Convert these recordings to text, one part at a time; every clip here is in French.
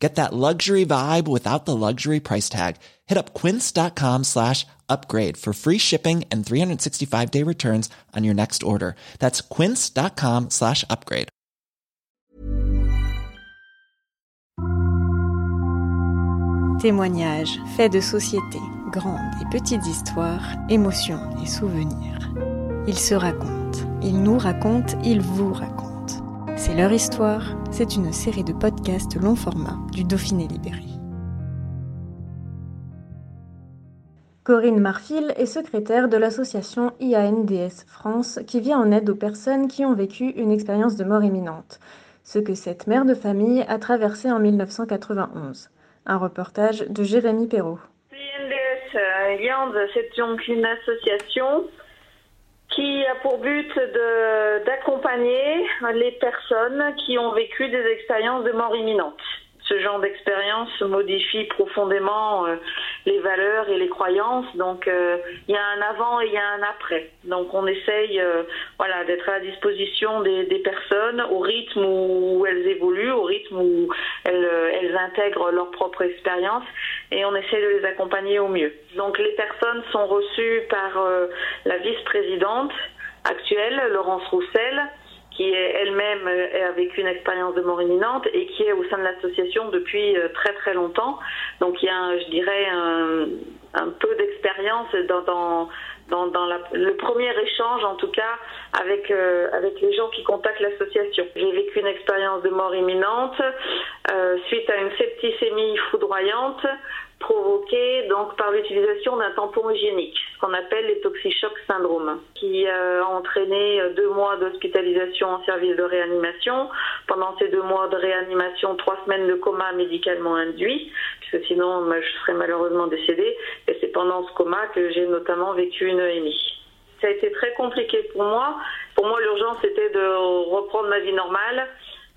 Get that luxury vibe without the luxury price tag. Hit up quince.com slash upgrade for free shipping and 365 day returns on your next order. That's quince.com slash upgrade. Témoignages, faits de société, grandes et petites histoires, émotions et souvenirs. Ils se racontent, ils nous racontent, ils vous racontent. C'est leur histoire, c'est une série de podcasts long format du Dauphiné Libéré. Corinne Marfil est secrétaire de l'association IANDS France qui vient en aide aux personnes qui ont vécu une expérience de mort imminente, ce que cette mère de famille a traversé en 1991. Un reportage de Jérémy Perrault. IANDS, c'est donc une association qui a pour but d'accompagner les personnes qui ont vécu des expériences de mort imminente. Ce genre d'expérience modifie profondément euh, les valeurs et les croyances. Donc euh, il y a un avant et il y a un après. Donc on essaye euh, voilà, d'être à la disposition des, personnes au rythme où elles évoluent, au rythme où elles, elles intègrent leur propre expérience et on essaie de les accompagner au mieux. Donc les personnes sont reçues par la vice-présidente actuelle, Laurence Roussel, qui elle-même euh, avec une expérience de mort imminente et qui est au sein de l'association depuis euh, très très longtemps. Donc il y a, je dirais, un, peu d'expérience dans, dans, dans, le premier échange, en tout cas, avec, euh, avec les gens qui contactent l'association. J'ai vécu une expérience de mort imminente suite à une septicémie foudroyante provoquée donc par l'utilisation d'un tampon hygiénique, ce qu'on appelle les toxichocs syndrome, qui euh, a entraîné deux mois d'hospitalisation en service de réanimation. Pendant ces deux mois de réanimation, trois semaines de coma médicalement induit, puisque sinon je serais malheureusement décédée. Et c'est pendant ce coma que j'ai notamment vécu une EMI. Ça a été très compliqué pour moi. Pour moi, l'urgence était de reprendre ma vie normale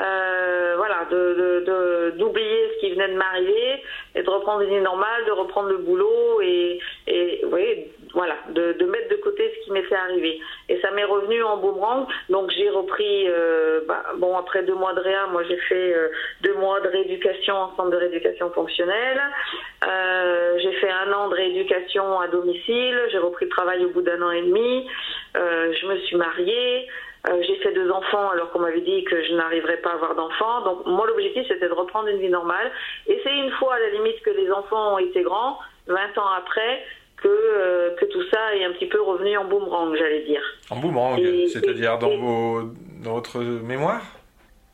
euh, voilà, de, d'oublier ce qui venait de m'arriver et de reprendre une vie normale, de reprendre le boulot et, et oui, voilà, de, de, mettre de côté ce qui m'est fait arriver. Et ça m'est revenu en boomerang. Donc j'ai repris, euh, bah, bon après deux mois de réa, moi j'ai fait euh, deux mois de rééducation en centre de rééducation fonctionnelle. Euh, j'ai fait un an de rééducation à domicile. J'ai repris le travail au bout d'un an et demi. je me suis mariée. Euh, j'ai fait deux enfants alors qu'on m'avait dit que je n'arriverais pas à avoir d'enfants. Donc moi l'objectif c'était de reprendre une vie normale. Et c'est une fois à la limite que les enfants ont été grands, 20 ans après, que, euh, que tout ça est un petit peu revenu en boomerang, j'allais dire. En boomerang, c'est-à-dire dans, vos, dans votre mémoire?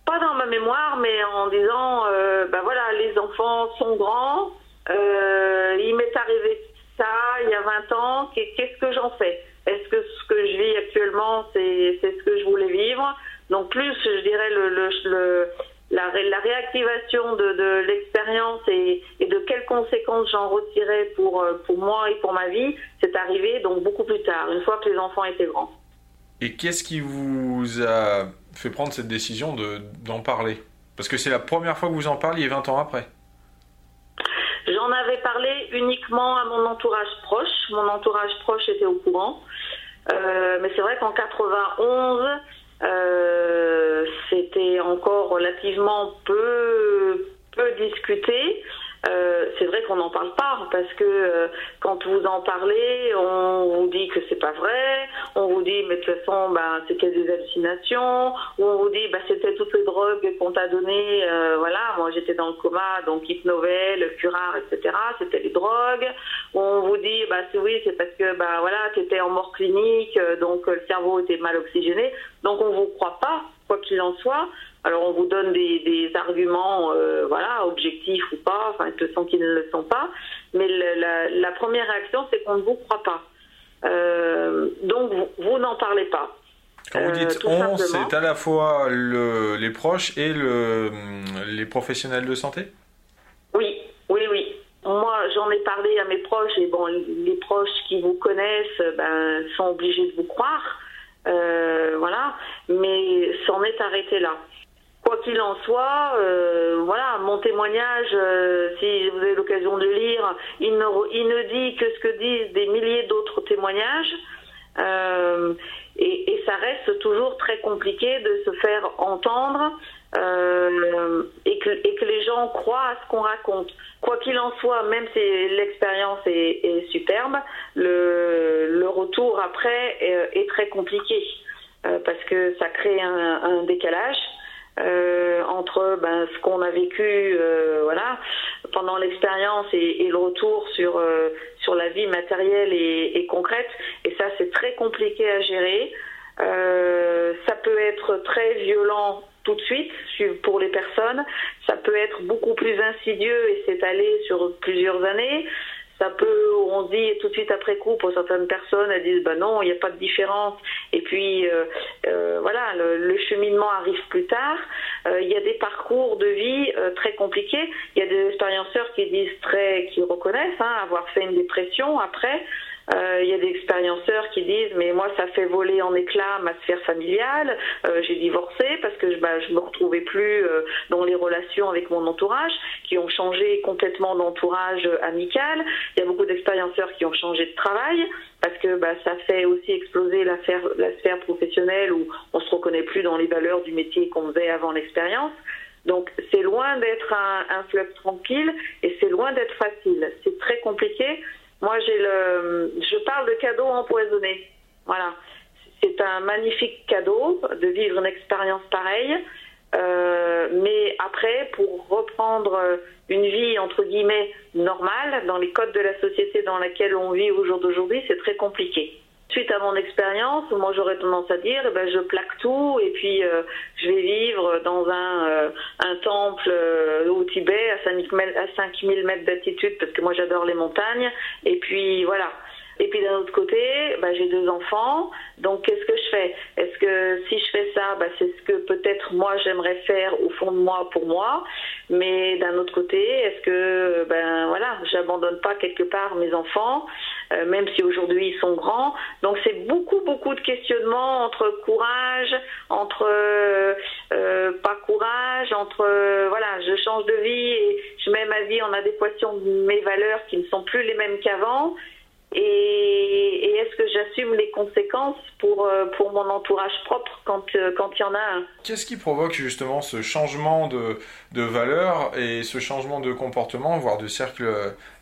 Pas dans ma mémoire, mais en disant, euh, ben voilà, les enfants sont grands, il m'est arrivé ça il y a 20 ans, qu'est-ce que j'en fais? Est-ce que ce que je vis actuellement, c'est ce que je voulais vivre? Donc plus, je dirais, le, le, la, la, réactivation de, de l'expérience et, et, de quelles conséquences j'en retirais pour, euh, pour moi et pour ma vie, c'est arrivé donc beaucoup plus tard, une fois que les enfants étaient grands. Et qu'est-ce qui vous a fait prendre cette décision d'en parler? Parce que c'est la première fois que vous en parliez 20 ans après. J'en avais parlé uniquement à mon entourage proche. Mon entourage proche était au courant. Euh, mais c'est vrai qu'en 91, euh, c'était encore relativement peu, peu discuté. Euh, c'est vrai qu'on n'en parle pas parce que euh, quand vous en parlez, on vous dit que c'est pas vrai, on vous dit mais de toute façon ben, c'était des hallucinations, ou on vous dit bah, c'était toutes les drogues qu'on t'a données, euh, voilà, moi j'étais dans le coma, donc hypnovel, curare, etc. C'était les drogues. On vous dit bah c'est oui c'est parce que bah voilà étais en mort clinique, donc le cerveau était mal oxygéné, donc on vous croit pas quoi qu'il en soit. Alors on vous donne des, arguments, euh, voilà, objectifs ou pas, enfin de toute façon qui ne le sont pas, mais la, première réaction c'est qu'on ne vous croit pas. Euh, donc vous, n'en parlez pas. Quand vous dites euh, on, c'est à la fois les proches et les professionnels de santé? Oui, oui, oui. Moi, j'en ai parlé à mes proches et bon, les proches qui vous connaissent ben, sont obligés de vous croire. voilà, mais s'en est arrêté là. Quoi qu'il en soit, euh, voilà, mon témoignage, euh, si vous avez l'occasion de lire, il ne, dit que ce que disent des milliers d'autres témoignages. Euh, et, ça reste toujours très compliqué de se faire entendre et, que, les gens croient à ce qu'on raconte. Quoi qu'il en soit, même si l'expérience est, superbe, le, le, retour après est, très compliqué parce que ça crée un décalage. Euh, entre ben, ce qu'on a vécu euh, voilà pendant l'expérience et, le retour sur euh, sur la vie matérielle et, concrète. Et ça c'est très compliqué à gérer. Ça peut être très violent tout de suite pour les personnes. Ça peut être beaucoup plus insidieux et s'étaler sur plusieurs années. Ça peut, on dit tout de suite après coup, pour certaines personnes, elles disent, ben non, il n'y a pas de différence. Et puis, euh, voilà, le, le, cheminement arrive plus tard. Euh, il y a des parcours de vie euh, très compliqués. Il y a des expérienceurs qui disent très, qui reconnaissent hein, avoir fait une dépression après. Euh, il y a des expérienceurs qui disent mais moi ça fait voler en éclats ma sphère familiale, euh, j'ai divorcé parce que bah, je me retrouvais plus euh, dans les relations avec mon entourage, qui ont changé complètement d'entourage amical. Il y a beaucoup d'expérienceurs qui ont changé de travail parce que bah, ça fait aussi exploser la sphère, la sphère professionnelle où on se reconnaît plus dans les valeurs du métier qu'on faisait avant l'expérience. Donc c'est loin d'être un, un tranquille et c'est loin d'être facile. C'est très compliqué. Moi, je parle de cadeau empoisonné. Voilà. C'est un magnifique cadeau de vivre une expérience pareille. Euh, mais après, pour reprendre une vie entre guillemets normale dans les codes de la société dans laquelle on vit au jour d'aujourd'hui, c'est très compliqué. Suite à mon expérience, moi j'aurais tendance à dire, eh ben, je plaque tout et puis euh, je vais vivre dans un, euh, un temple euh, au Tibet à 5000 mètres d'altitude parce que moi j'adore les montagnes. Et puis voilà, et puis d'un autre côté, bah, j'ai deux enfants, donc qu'est-ce que je fais? Est-ce que si je fais ça, bah, c'est ce que peut-être moi j'aimerais faire au fond de moi pour moi, mais d'un autre côté, est-ce que ben voilà, j'abandonne pas quelque part mes enfants, euh, même si aujourd'hui ils sont grands. Donc c'est beaucoup beaucoup de questionnements entre courage, entre euh, pas courage, entre euh, voilà, je change de vie et je mets ma vie en adéquation de mes valeurs qui ne sont plus les mêmes qu'avant et, et est-ce que j'assume les conséquences pour, euh, pour mon entourage propre quand euh, quand il y en a un? Qu'est-ce qui provoque justement ce changement de, de valeur et ce changement de comportement, voire de cercle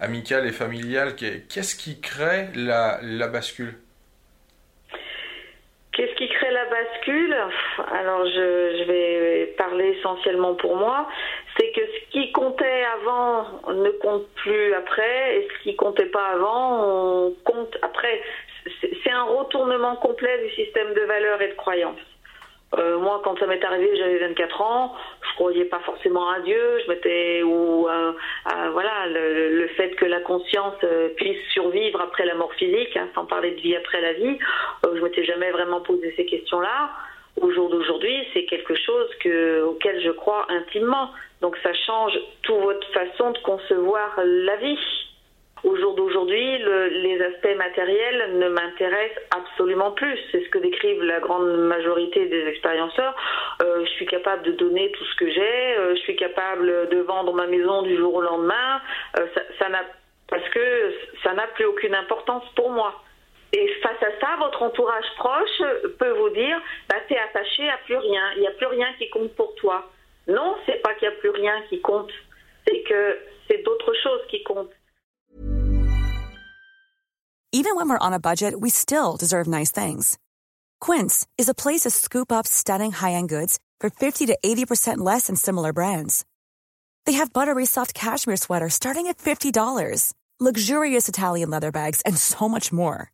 amical et familial Qu'est-ce qui crée la, la bascule? Qu'est-ce qui crée la bascule? Alors je, je, vais parler essentiellement pour moi. Ce qui comptait avant ne compte plus après, et ce qui comptait pas avant, on compte après. C'est un retournement complet du système de valeurs et de croyances. Euh, moi, quand ça m'est arrivé, j'avais 24 ans, je croyais pas forcément à Dieu, je m'étais ou euh, à, voilà le, fait que la conscience euh, puisse survivre après la mort physique, hein, sans parler de vie après la vie, je m'étais jamais vraiment posé ces questions-là. Au jour d'aujourd'hui, c'est quelque chose que, auquel je crois intimement. Donc ça change toute votre façon de concevoir la vie. Au jour d'aujourd'hui, le, les aspects matériels ne m'intéressent absolument plus. C'est ce que décrivent la grande majorité des expérienceurs. Euh, je suis capable de donner tout ce que j'ai. Euh, je suis capable de vendre ma maison du jour au lendemain. Euh, parce que ça n'a plus aucune importance pour moi. Et face à ça, votre entourage proche peut vous dire bah, tu es attaché à plus rien, il n'y a plus rien qui compte pour toi. Non, c'est pas qu'il n'y a plus rien qui compte, c'est que c'est d'autres choses qui comptent. Even when we're on a budget, we still deserve nice things. Quince is a place to scoop up stunning high-end goods for 50 to 80% less than similar brands. They have buttery soft cashmere sweaters starting at $50, luxurious Italian leather bags, and so much more.